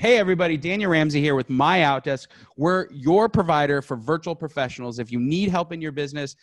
Hey, everybody, Daniel Ramsey here with My Outdesk. We're your provider for virtual professionals. If you need help in your business,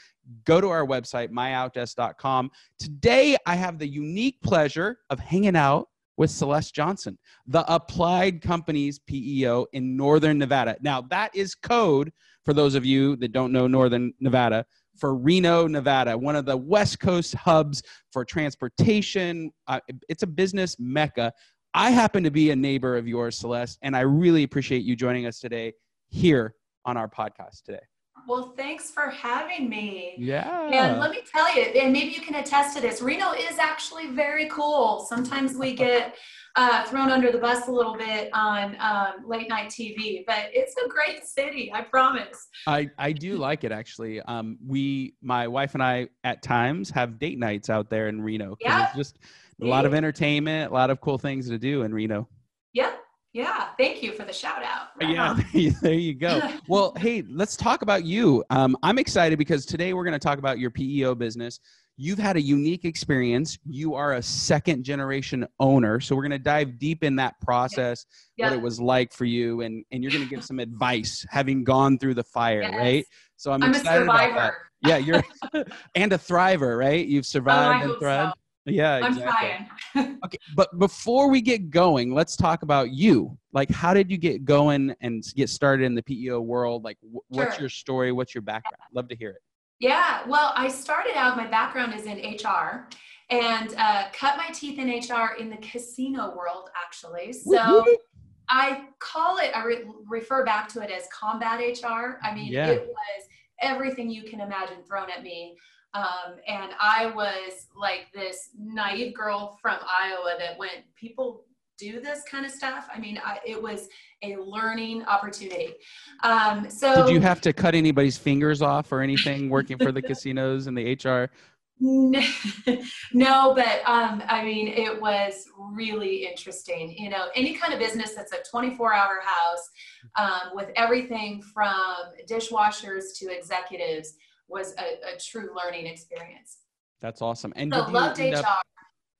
go to our website, myoutdesk.com. Today, I have the unique pleasure of hanging out with Celeste Johnson, the Applied Companies PEO in Northern Nevada. Now, that is code for those of you that don't know Northern Nevada for Reno, Nevada, one of the West Coast hubs for transportation. Uh, it's a business mecca. I happen to be a neighbor of yours, Celeste, and I really appreciate you joining us today here on our podcast today. Well, thanks for having me. Yeah. And let me tell you, and maybe you can attest to this, Reno is actually very cool. Sometimes we get uh, thrown under the bus a little bit on um, late night TV, but it's a great city, I promise. I, I do like it actually. Um, we, my wife and I, at times have date nights out there in Reno. Yeah. It's just a lot of entertainment, a lot of cool things to do in Reno. Yeah. Yeah. Thank you for the shout out. Right yeah. there you go. well, hey, let's talk about you. Um, I'm excited because today we're going to talk about your PEO business. You've had a unique experience. You are a second generation owner. So we're going to dive deep in that process, Yeah. what it was like for you, and, and you're going to give some advice having gone through the fire, Yes. right? So I'm, I'm a excited about that. Yeah, you're and a thriver, right? You've survived and thrived. so. Yeah, I'm trying. Okay, but before we get going, let's talk about you. Like, how did you get going and get started in the PEO world? Like, wh- what's your story? What's your background? Love to hear it. Yeah, well, I started out, my background is in HR and uh, cut my teeth in HR in the casino world, actually. So Woo-hoo. I call it, I re- refer back to it as combat HR. I mean, Yeah. it was everything you can imagine thrown at me. Um, and I was like this naive girl from Iowa that went, people do this kind of stuff. I mean, I, it was a learning opportunity. Um, so Did you have to cut anybody's fingers off or anything working for the casinos and the HR? no, but um, I mean, it was really interesting. You know, any kind of business that's a 24 hour house um, with everything from dishwashers to executives was a, a true learning experience. That's awesome. And So did you loved end HR. up,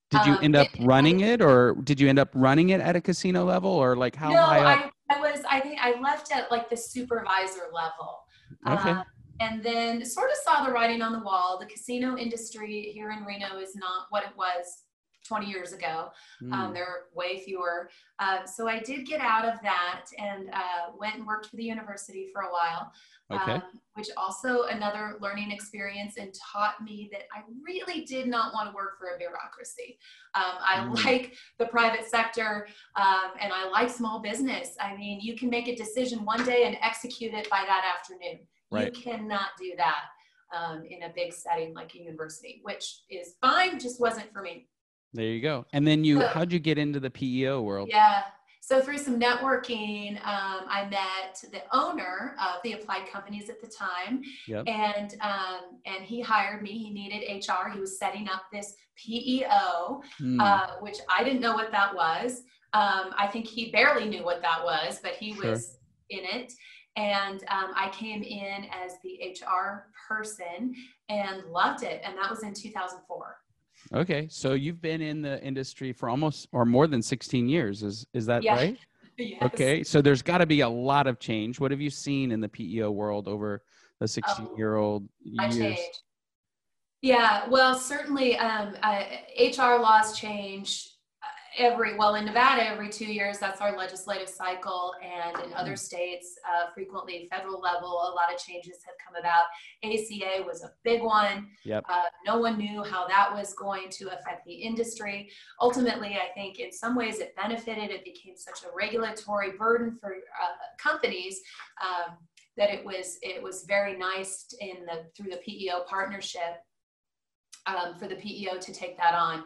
did you Um, end up it- running it, or did you end up running it at a casino level, or like how no? I, I was, I think I left at like the supervisor level. Okay. Um, and then sort of saw the writing on the wall. The casino industry here in Reno is not what it was 20 years ago. Hmm. Um, there are way fewer. Uh, so I did get out of that and uh, went and worked for the university for a while, okay. um, which also another learning experience and taught me that I really did not want to work for a bureaucracy. Um, I Mm. like the private sector um, and I like small business. I mean, you can make a decision one day and execute it by that afternoon. Right. You cannot do that um, in a big setting like a university, which is fine, just wasn't for me. There you go. And then you, how'd you get into the PEO world? Yeah. So through some networking, um, I met the owner of the applied companies at the time, Yep. and um, and he hired me. He needed HR. He was setting up this PEO, Hmm. uh, which I didn't know what that was. Um, I think he barely knew what that was, but he Sure. was in it. And um, I came in as the HR person and loved it. And that was in 2004. Okay, so you've been in the industry for almost or more than 16 years. Is is that Yeah. right? Yes. Okay, so there's got to be a lot of change. What have you seen in the PEO world over the 16 Oh, year old I years? Yeah, well, certainly um, uh, HR laws change every, well, in Nevada, every two years, that's our legislative cycle. And in other states, uh, frequently federal level, a lot of changes have come about. ACA was a big one. Yep. Uh, no one knew how that was going to affect the industry. Ultimately, I think in some ways it benefited. It became such a regulatory burden for uh, companies. Um, that it was it was very nice in the through the PEO partnership um, for the PEO to take that on.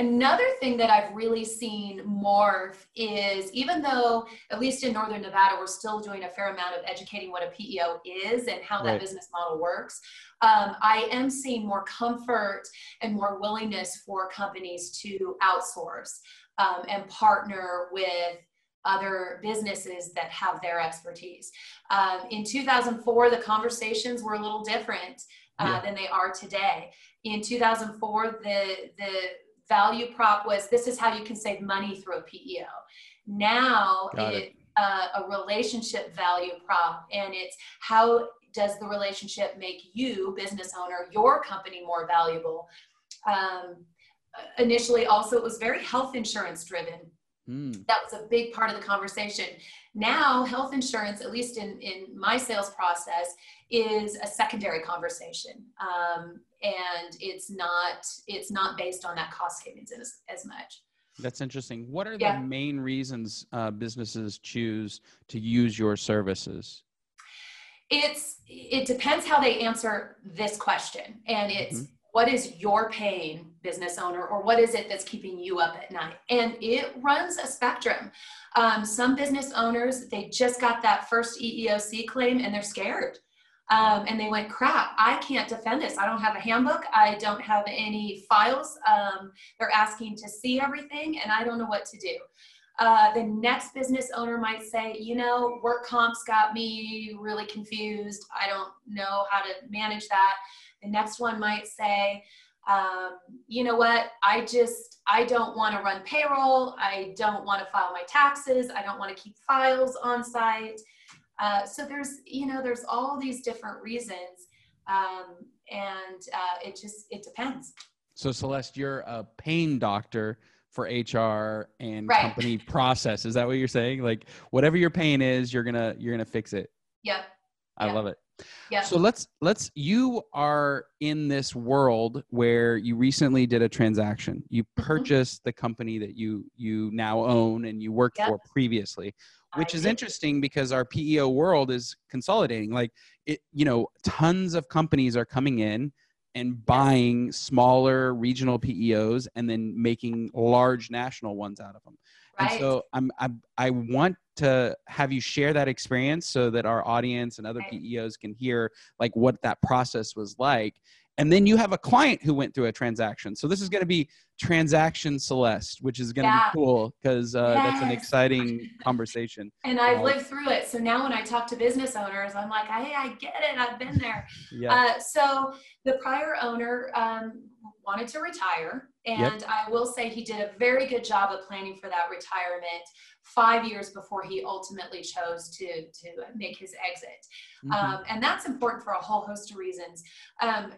Another thing that I've really seen morph is even though, at least in Northern Nevada, we're still doing a fair amount of educating what a PEO is and how right. that business model works, um, I am seeing more comfort and more willingness for companies to outsource um, and partner with other businesses that have their expertise. Um, in 2004, the conversations were a little different uh, yeah. than they are today. In 2004, the the value prop was this is how you can save money through a PEO. Now Got it, it. Uh, a relationship value prop, and it's how does the relationship make you, business owner, your company more valuable? Um, initially, also, it was very health insurance driven. Mm. That was a big part of the conversation. Now, health insurance, at least in, in my sales process, is a secondary conversation. Um, and it's not it's not based on that cost savings as, as much. That's interesting. What are yeah. the main reasons uh, businesses choose to use your services? It's it depends how they answer this question, and it's mm-hmm. What is your pain, business owner, or what is it that's keeping you up at night? And it runs a spectrum. Um, some business owners they just got that first EEOC claim and they're scared um, and they went, crap, I can't defend this. I don't have a handbook. I don't have any files. Um, they're asking to see everything, and I don't know what to do. Uh, the next business owner might say, you know, work comps got me really confused. I don't know how to manage that. The next one might say, um, you know what, I just, I don't want to run payroll. I don't want to file my taxes. I don't want to keep files on site. Uh, so there's, you know, there's all these different reasons. Um, and uh, it just, it depends. So Celeste, you're a pain doctor for HR and right. company process. Is that what you're saying? Like whatever your pain is, you're gonna you're gonna fix it. Yep. I love it. Yeah. So let's let's you are in this world where you recently did a transaction. You mm-hmm. purchased mm-hmm. the company that you you now own and you worked yep. for previously which is interesting because our PEO world is consolidating. Like it, you know, tons of companies are coming in and buying smaller regional PEOs and then making large national ones out of them. Right. And so I'm, I, I want to have you share that experience so that our audience and other right. PEOs can hear like what that process was like and then you have a client who went through a transaction so this is going to be transaction celeste which is going to yeah. be cool because uh, yes. that's an exciting conversation and i've uh, lived through it so now when i talk to business owners i'm like hey i get it i've been there yeah. Uh, so the prior owner um, wanted to retire and yep. i will say he did a very good job of planning for that retirement five years before he ultimately chose to to make his exit mm-hmm. um, and that's important for a whole host of reasons um,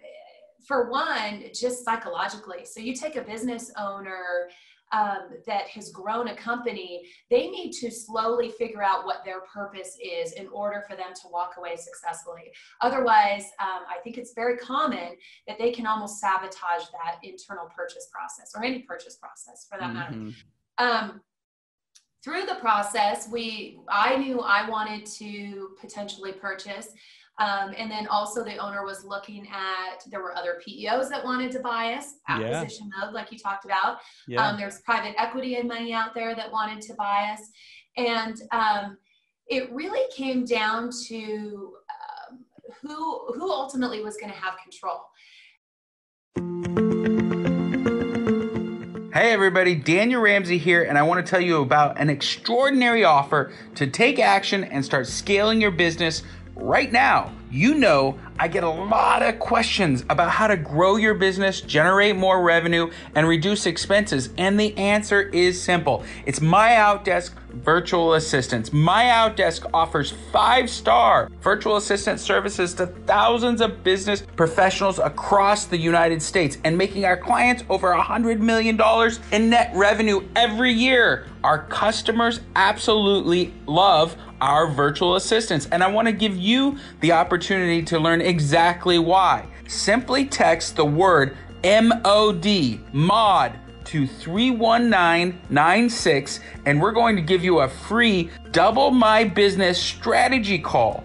for one, just psychologically. So you take a business owner um, that has grown a company, they need to slowly figure out what their purpose is in order for them to walk away successfully. Otherwise, um, I think it's very common that they can almost sabotage that internal purchase process or any purchase process for that mm-hmm. matter. Um, through the process, we I knew I wanted to potentially purchase. Um, and then also the owner was looking at, there were other PEOs that wanted to buy us, acquisition yeah. mode, like you talked about. Yeah. Um, there's private equity and money out there that wanted to buy us. And um, it really came down to um, who, who ultimately was going to have control. Hey everybody, Daniel Ramsey here, and I want to tell you about an extraordinary offer to take action and start scaling your business right now. You know, I get a lot of questions about how to grow your business, generate more revenue, and reduce expenses. And the answer is simple it's My Outdesk Virtual Assistants. My Outdesk offers five star virtual assistant services to thousands of business professionals across the United States and making our clients over $100 million in net revenue every year. Our customers absolutely love our virtual assistants, and I want to give you the opportunity to learn exactly why. Simply text the word MOD, MOD, to 31996, and we're going to give you a free double my business strategy call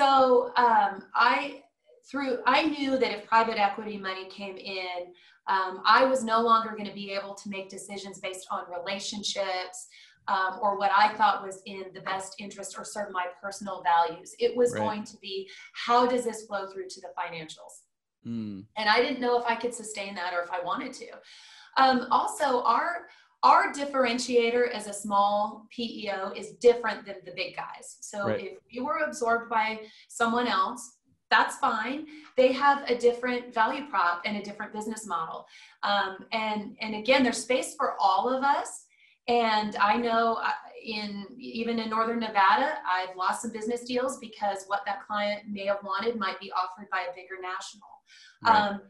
So um, I through I knew that if private equity money came in, um, I was no longer going to be able to make decisions based on relationships um, or what I thought was in the best interest or serve my personal values. It was right. going to be how does this flow through to the financials? Mm. And I didn't know if I could sustain that or if I wanted to. Um, also, our our differentiator as a small PEO is different than the big guys. So right. if you were absorbed by someone else, that's fine. They have a different value prop and a different business model. Um, and, and again, there's space for all of us. And I know uh, in even in Northern Nevada, I've lost some business deals because what that client may have wanted might be offered by a bigger national. Right. Um,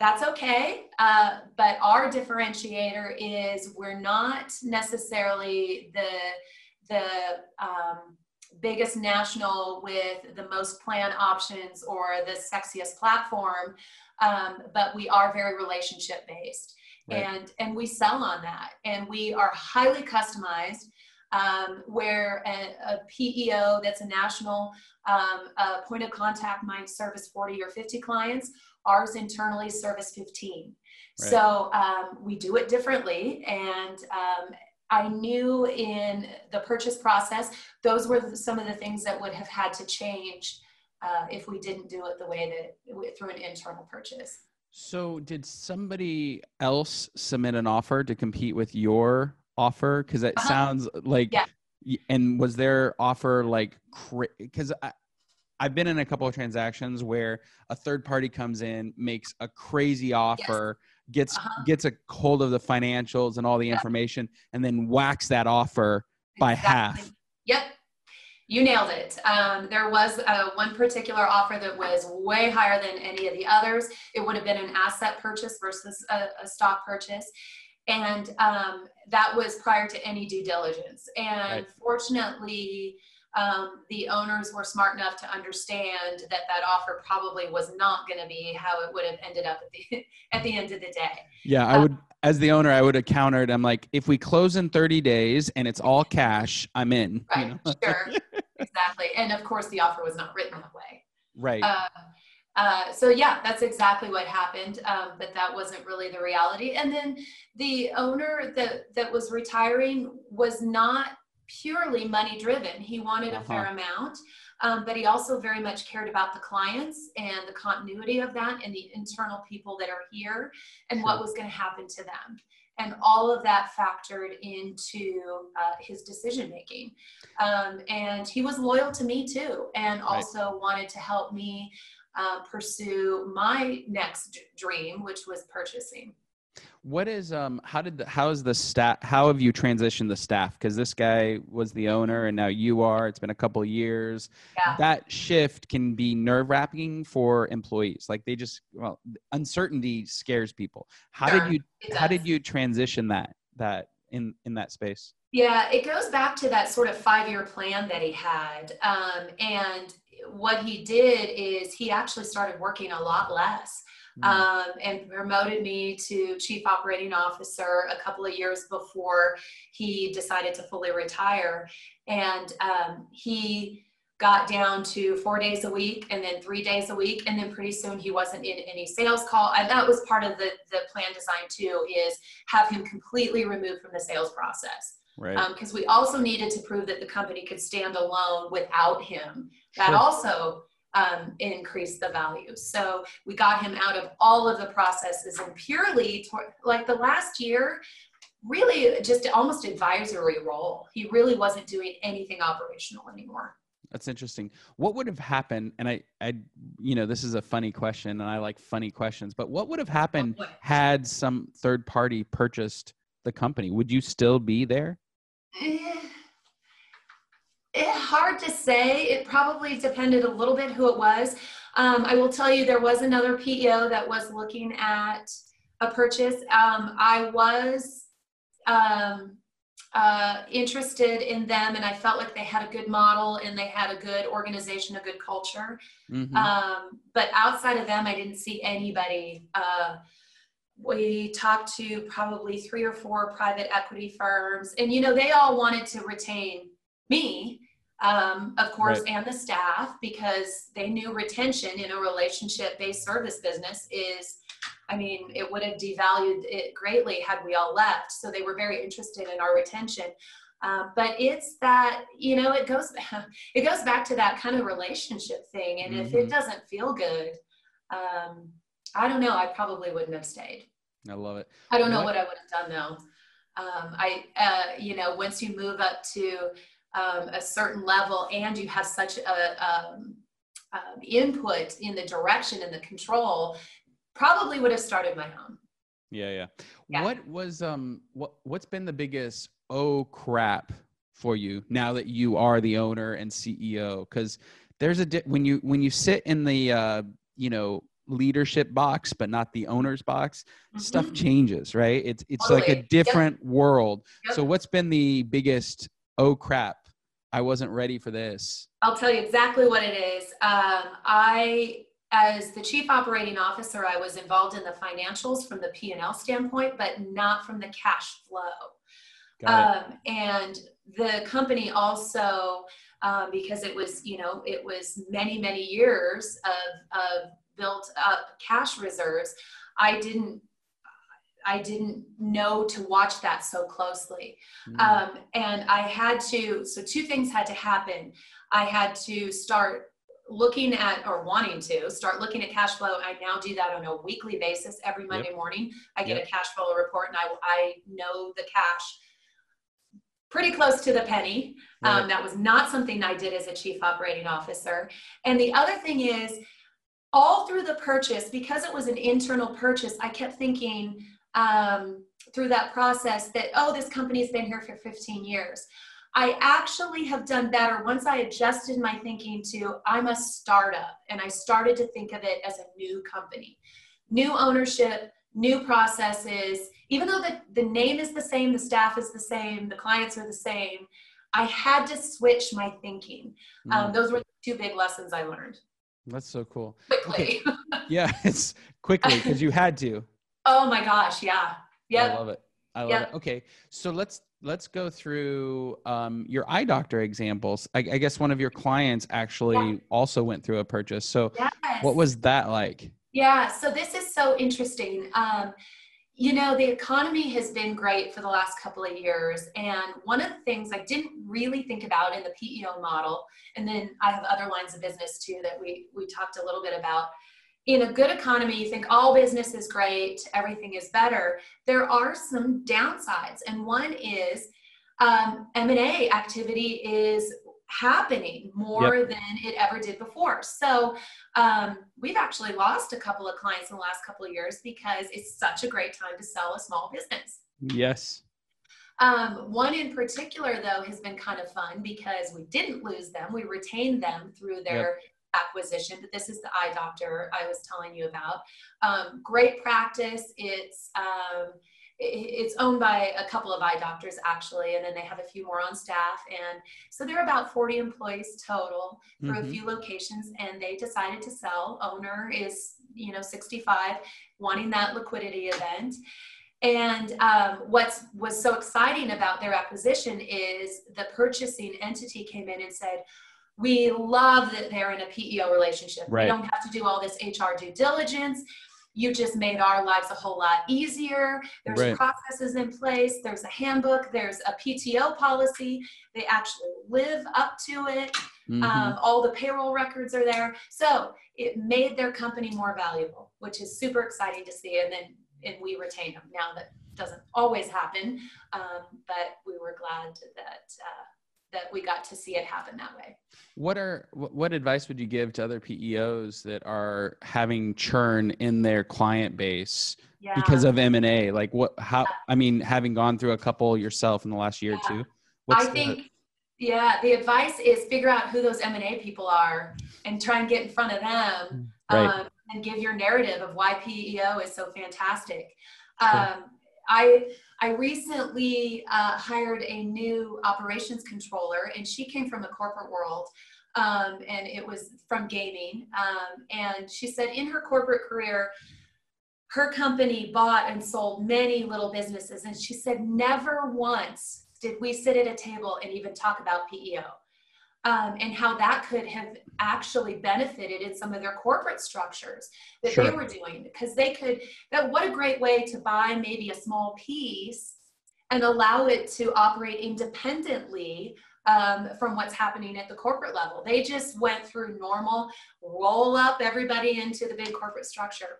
that's okay. Uh, but our differentiator is we're not necessarily the the um, biggest national with the most plan options or the sexiest platform, um, but we are very relationship based. Right. And, and we sell on that. And we are highly customized, um, where a, a, PEO that's a national um, a point of contact might service 40 or 50 clients Ours internally service 15. Right. So um, we do it differently. And um, I knew in the purchase process, those were some of the things that would have had to change uh, if we didn't do it the way that through an internal purchase. So, did somebody else submit an offer to compete with your offer? Because it uh-huh. sounds like, yeah. And was their offer like, crazy? because I've been in a couple of transactions where a third party comes in, makes a crazy offer, yes. gets uh-huh. gets a hold of the financials and all the yep. information, and then whacks that offer by exactly. half. Yep, you nailed it. Um, there was uh, one particular offer that was way higher than any of the others. It would have been an asset purchase versus a, a stock purchase. And um, that was prior to any due diligence. And right. fortunately, um, the owners were smart enough to understand that that offer probably was not going to be how it would have ended up at the at the end of the day. Yeah, I um, would as the owner, I would have countered. I'm like, if we close in 30 days and it's all cash, I'm in. Right. You know? sure. exactly. And of course, the offer was not written that way. Right. Uh, uh, so yeah, that's exactly what happened. Um, but that wasn't really the reality. And then the owner that that was retiring was not purely money driven. He wanted uh-huh. a fair amount, um, but he also very much cared about the clients and the continuity of that and the internal people that are here and sure. what was going to happen to them. And all of that factored into uh, his decision making. Um, and he was loyal to me too, and also right. wanted to help me uh, pursue my next dream, which was purchasing. What is um how did the how is the staff how have you transitioned the staff? Because this guy was the owner and now you are. It's been a couple years. Yeah. that shift can be nerve wracking for employees. Like they just well uncertainty scares people. How sure, did you how did you transition that that in in that space? Yeah it goes back to that sort of five year plan that he had. Um, and what he did is he actually started working a lot less Mm. um, and promoted me to chief operating officer a couple of years before he decided to fully retire. And um, he got down to four days a week and then three days a week and then pretty soon he wasn't in any sales call and that was part of the, the plan design too is have him completely removed from the sales process right because um, we also needed to prove that the company could stand alone without him that sure. also um, increase the value. So we got him out of all of the processes and purely toward, like the last year, really just almost advisory role. He really wasn't doing anything operational anymore. That's interesting. What would have happened? And I, I, you know, this is a funny question, and I like funny questions. But what would have happened Oh, had some third party purchased the company? Would you still be there? Hard to say. It probably depended a little bit who it was. Um, I will tell you, there was another PEO that was looking at a purchase. Um, I was um, uh, interested in them, and I felt like they had a good model and they had a good organization, a good culture. Mhm. Um, but outside of them, I didn't see anybody. Uh, we talked to probably three or four private equity firms, and you know they all wanted to retain me, um, of course, Right. and the staff because they knew retention in a relationship-based service business is. I mean, it would have devalued it greatly had we all left. So they were very interested in our retention. Uh, but it's that you know it goes it goes back to that kind of relationship thing and if it Mhm. doesn't feel good um, i don't know i probably wouldn't have stayed I love it. i don't know What- what i would have done though um, i uh, you know once you move up to um, a certain level and you have such a um, um, input in the direction and the control probably would have started my own Yeah, yeah. Yeah. What was um what what's been the biggest oh crap for you now that you are the owner and CEO? Because there's a di- when you when you sit in the uh you know leadership box but not the owner's box, stuff Mhm. changes, right? It's it's like a Totally. Yep. different world. Yep. So what's been the biggest oh crap? I wasn't ready for this. I'll tell you exactly what it is. Um, I, as the chief operating officer, I was involved in the financials from the P and L standpoint, but not from the cash flow. Um, and the company also, um, because it was, you know, it was many, many years of, of built up cash reserves. I didn't, I didn't know to watch that so closely. Mhm. Um, and I had to, so two things had to happen. I had to start looking at or wanting to start looking at cash flow. I now do that on a weekly basis. Every Monday morning, I get Yep. a cash flow report and I, I know the cash pretty close to the penny. Um, that was not something I did as a chief operating officer. And the other thing is, all through the purchase, because it was an internal purchase, I kept thinking um, through that process that, oh, this company's been here for 15 years. I actually have done better once I adjusted my thinking to I'm a startup and I started to think of it as a new company. New ownership, new processes, even though the, the name is the same, the staff is the same, the clients are the same, I had to switch my thinking. Um, Mm. those were the two big lessons I learned That's so cool. quickly. Yeah, it's quickly because you had to. Oh my gosh, yeah. Yeah. I love it. I love Yep. it. Okay, so let's let's go through um, your eye doctor examples. I, I guess one of your clients actually Yeah. also went through a purchase. So Yes. what was that like? Yeah, so this is so interesting. Um, you know, the economy has been great for the last couple of years. And one of the things I didn't really think about in the PEO model, and then I have other lines of business too that we, we talked a little bit about. In a good economy, you think all business is great, everything is better. There are some downsides, and one is um, M&A activity is happening more than it ever did before. So um, we've actually lost a couple of clients in the last couple of years because it's such a great time to sell a small business. Yes. Um, one in particular, though, has been kind of fun because we didn't lose them. We retained them through their acquisition. But this is the eye doctor I was telling you about. Um, great practice. It's um, it's owned by a couple of eye doctors actually, and then they have a few more on staff. And so they're about 40 employees total for a Mhm. few locations, and they decided to sell. Owner is you know 65, wanting that liquidity event. And um, what's was so exciting about their acquisition is the purchasing entity came in and said, "We love that they're in a PEO relationship. Right. We don't have to do all this HR due diligence. you just made our lives a whole lot easier. There's Right. processes in place, there's a handbook, there's a PTO policy. They actually live up to it. Mhm. Um, all the payroll records are there. So it made their company more valuable, which is super exciting to see. And then and we retain them. Now that doesn't always happen, um, but we were glad that uh, that we got to see it happen that way. What are what advice would you give to other PEOs that are having churn in their client base Yeah. because of M and A? Like what? How? I mean, having gone through a couple yourself in the last year or Yeah. two. I what's the- think, yeah, the advice is figure out who those M and A people are and try and get in front of them Right. um, and give your narrative of why PEO is so fantastic. Um, I I recently uh, hired a new operations controller, and she came from the corporate world, um, and it was from gaming. Um, and she said in her corporate career, her company bought and sold many little businesses, and she said never once did we sit at a table and even talk about PEO. Um, and how that could have actually benefited in some of their corporate structures that they were doing because they could that what a great way to buy maybe a small piece and allow it to operate independently um, from what's happening at the corporate level. They just went through normal roll up everybody into the big corporate structure.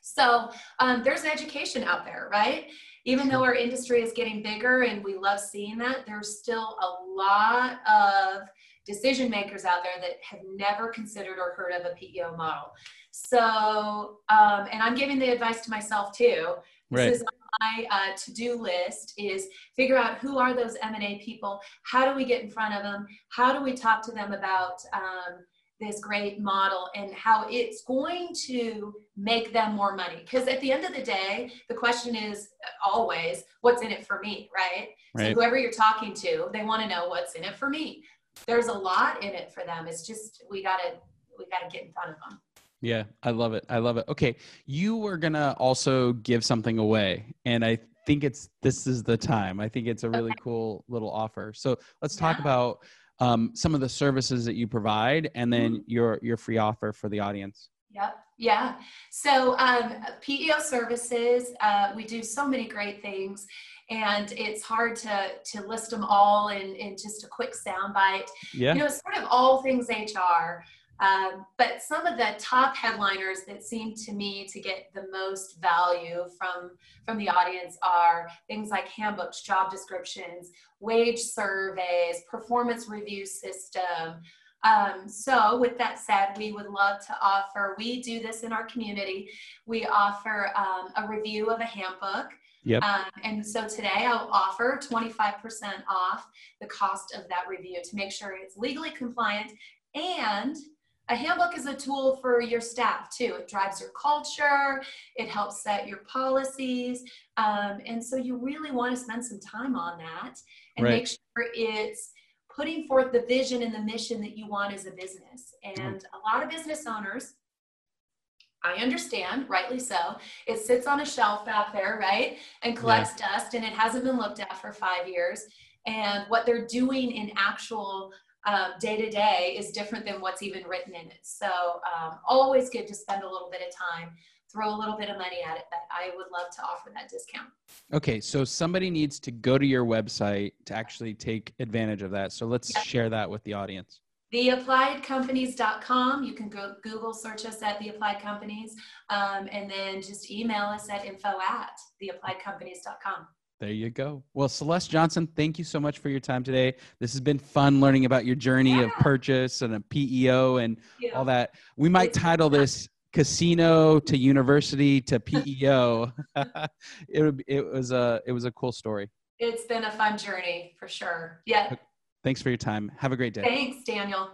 So um, there's education out there right even though our industry is getting bigger and we love seeing that there's still a lot of decision makers out there that have never considered or heard of a PEO model. So, um, and I'm giving the advice to myself too. This Right. is on my uh, to-do list is figure out who are those M&A people? How do we get in front of them? How do we talk to them about um, this great model and how it's going to make them more money? Because at the end of the day, the question is always, what's in it for me, right? Right. So whoever you're talking to, they want to know what's in it for me. There's a lot in it for them. It's just we gotta we gotta get in front of them. Yeah, I love it. I love it. Okay, you were gonna also give something away, and I think it's this is the time. I think it's a really cool little offer. So let's talk Yeah. about um, some of the services that you provide, and then Mm-hmm. your your free offer for the audience. Yep. Yeah. So um, PEO services, uh, we do so many great things, and it's hard to to list them all in in just a quick soundbite. Yeah. You know, sort of all things HR. Um, but some of the top headliners that seem to me to get the most value from from the audience are things like handbooks, job descriptions, wage surveys, performance review system. Um, so, with that said, we would love to offer. We do this in our community. We offer um, a review of a handbook. Yep. Um, and so today I'll offer 25% off the cost of that review to make sure it's legally compliant. And a handbook is a tool for your staff too. It drives your culture, it helps set your policies. Um, and so you really want to spend some time on that and Right. make sure it's putting forth the vision and the mission that you want as a business. Mm-hmm. And a lot of business owners, I understand, rightly so. It sits on a shelf out there, right? And collects dust and it hasn't been looked at for five years. And what they're doing in actual day to day is different than what's even written in it. So, um, always good to spend a little bit of time, throw a little bit of money at it, but I would love to offer that discount. Okay, so somebody needs to go to your website to actually take advantage of that. So let's Yeah. share that with the audience. theappliedcompanies.com. You can go Google search us at the Applied Companies, um, and then just email us at info at theappliedcompanies.com. There you go. Well, Celeste Johnson, thank you so much for your time today. This has been fun learning about your journey of purchase and a PEO and You all that. We might title this casino to university to PEO. it, it was a it was a cool story. It's been a fun journey for sure. Yeah. Thanks for your time. Have a great day. Thanks, Daniel.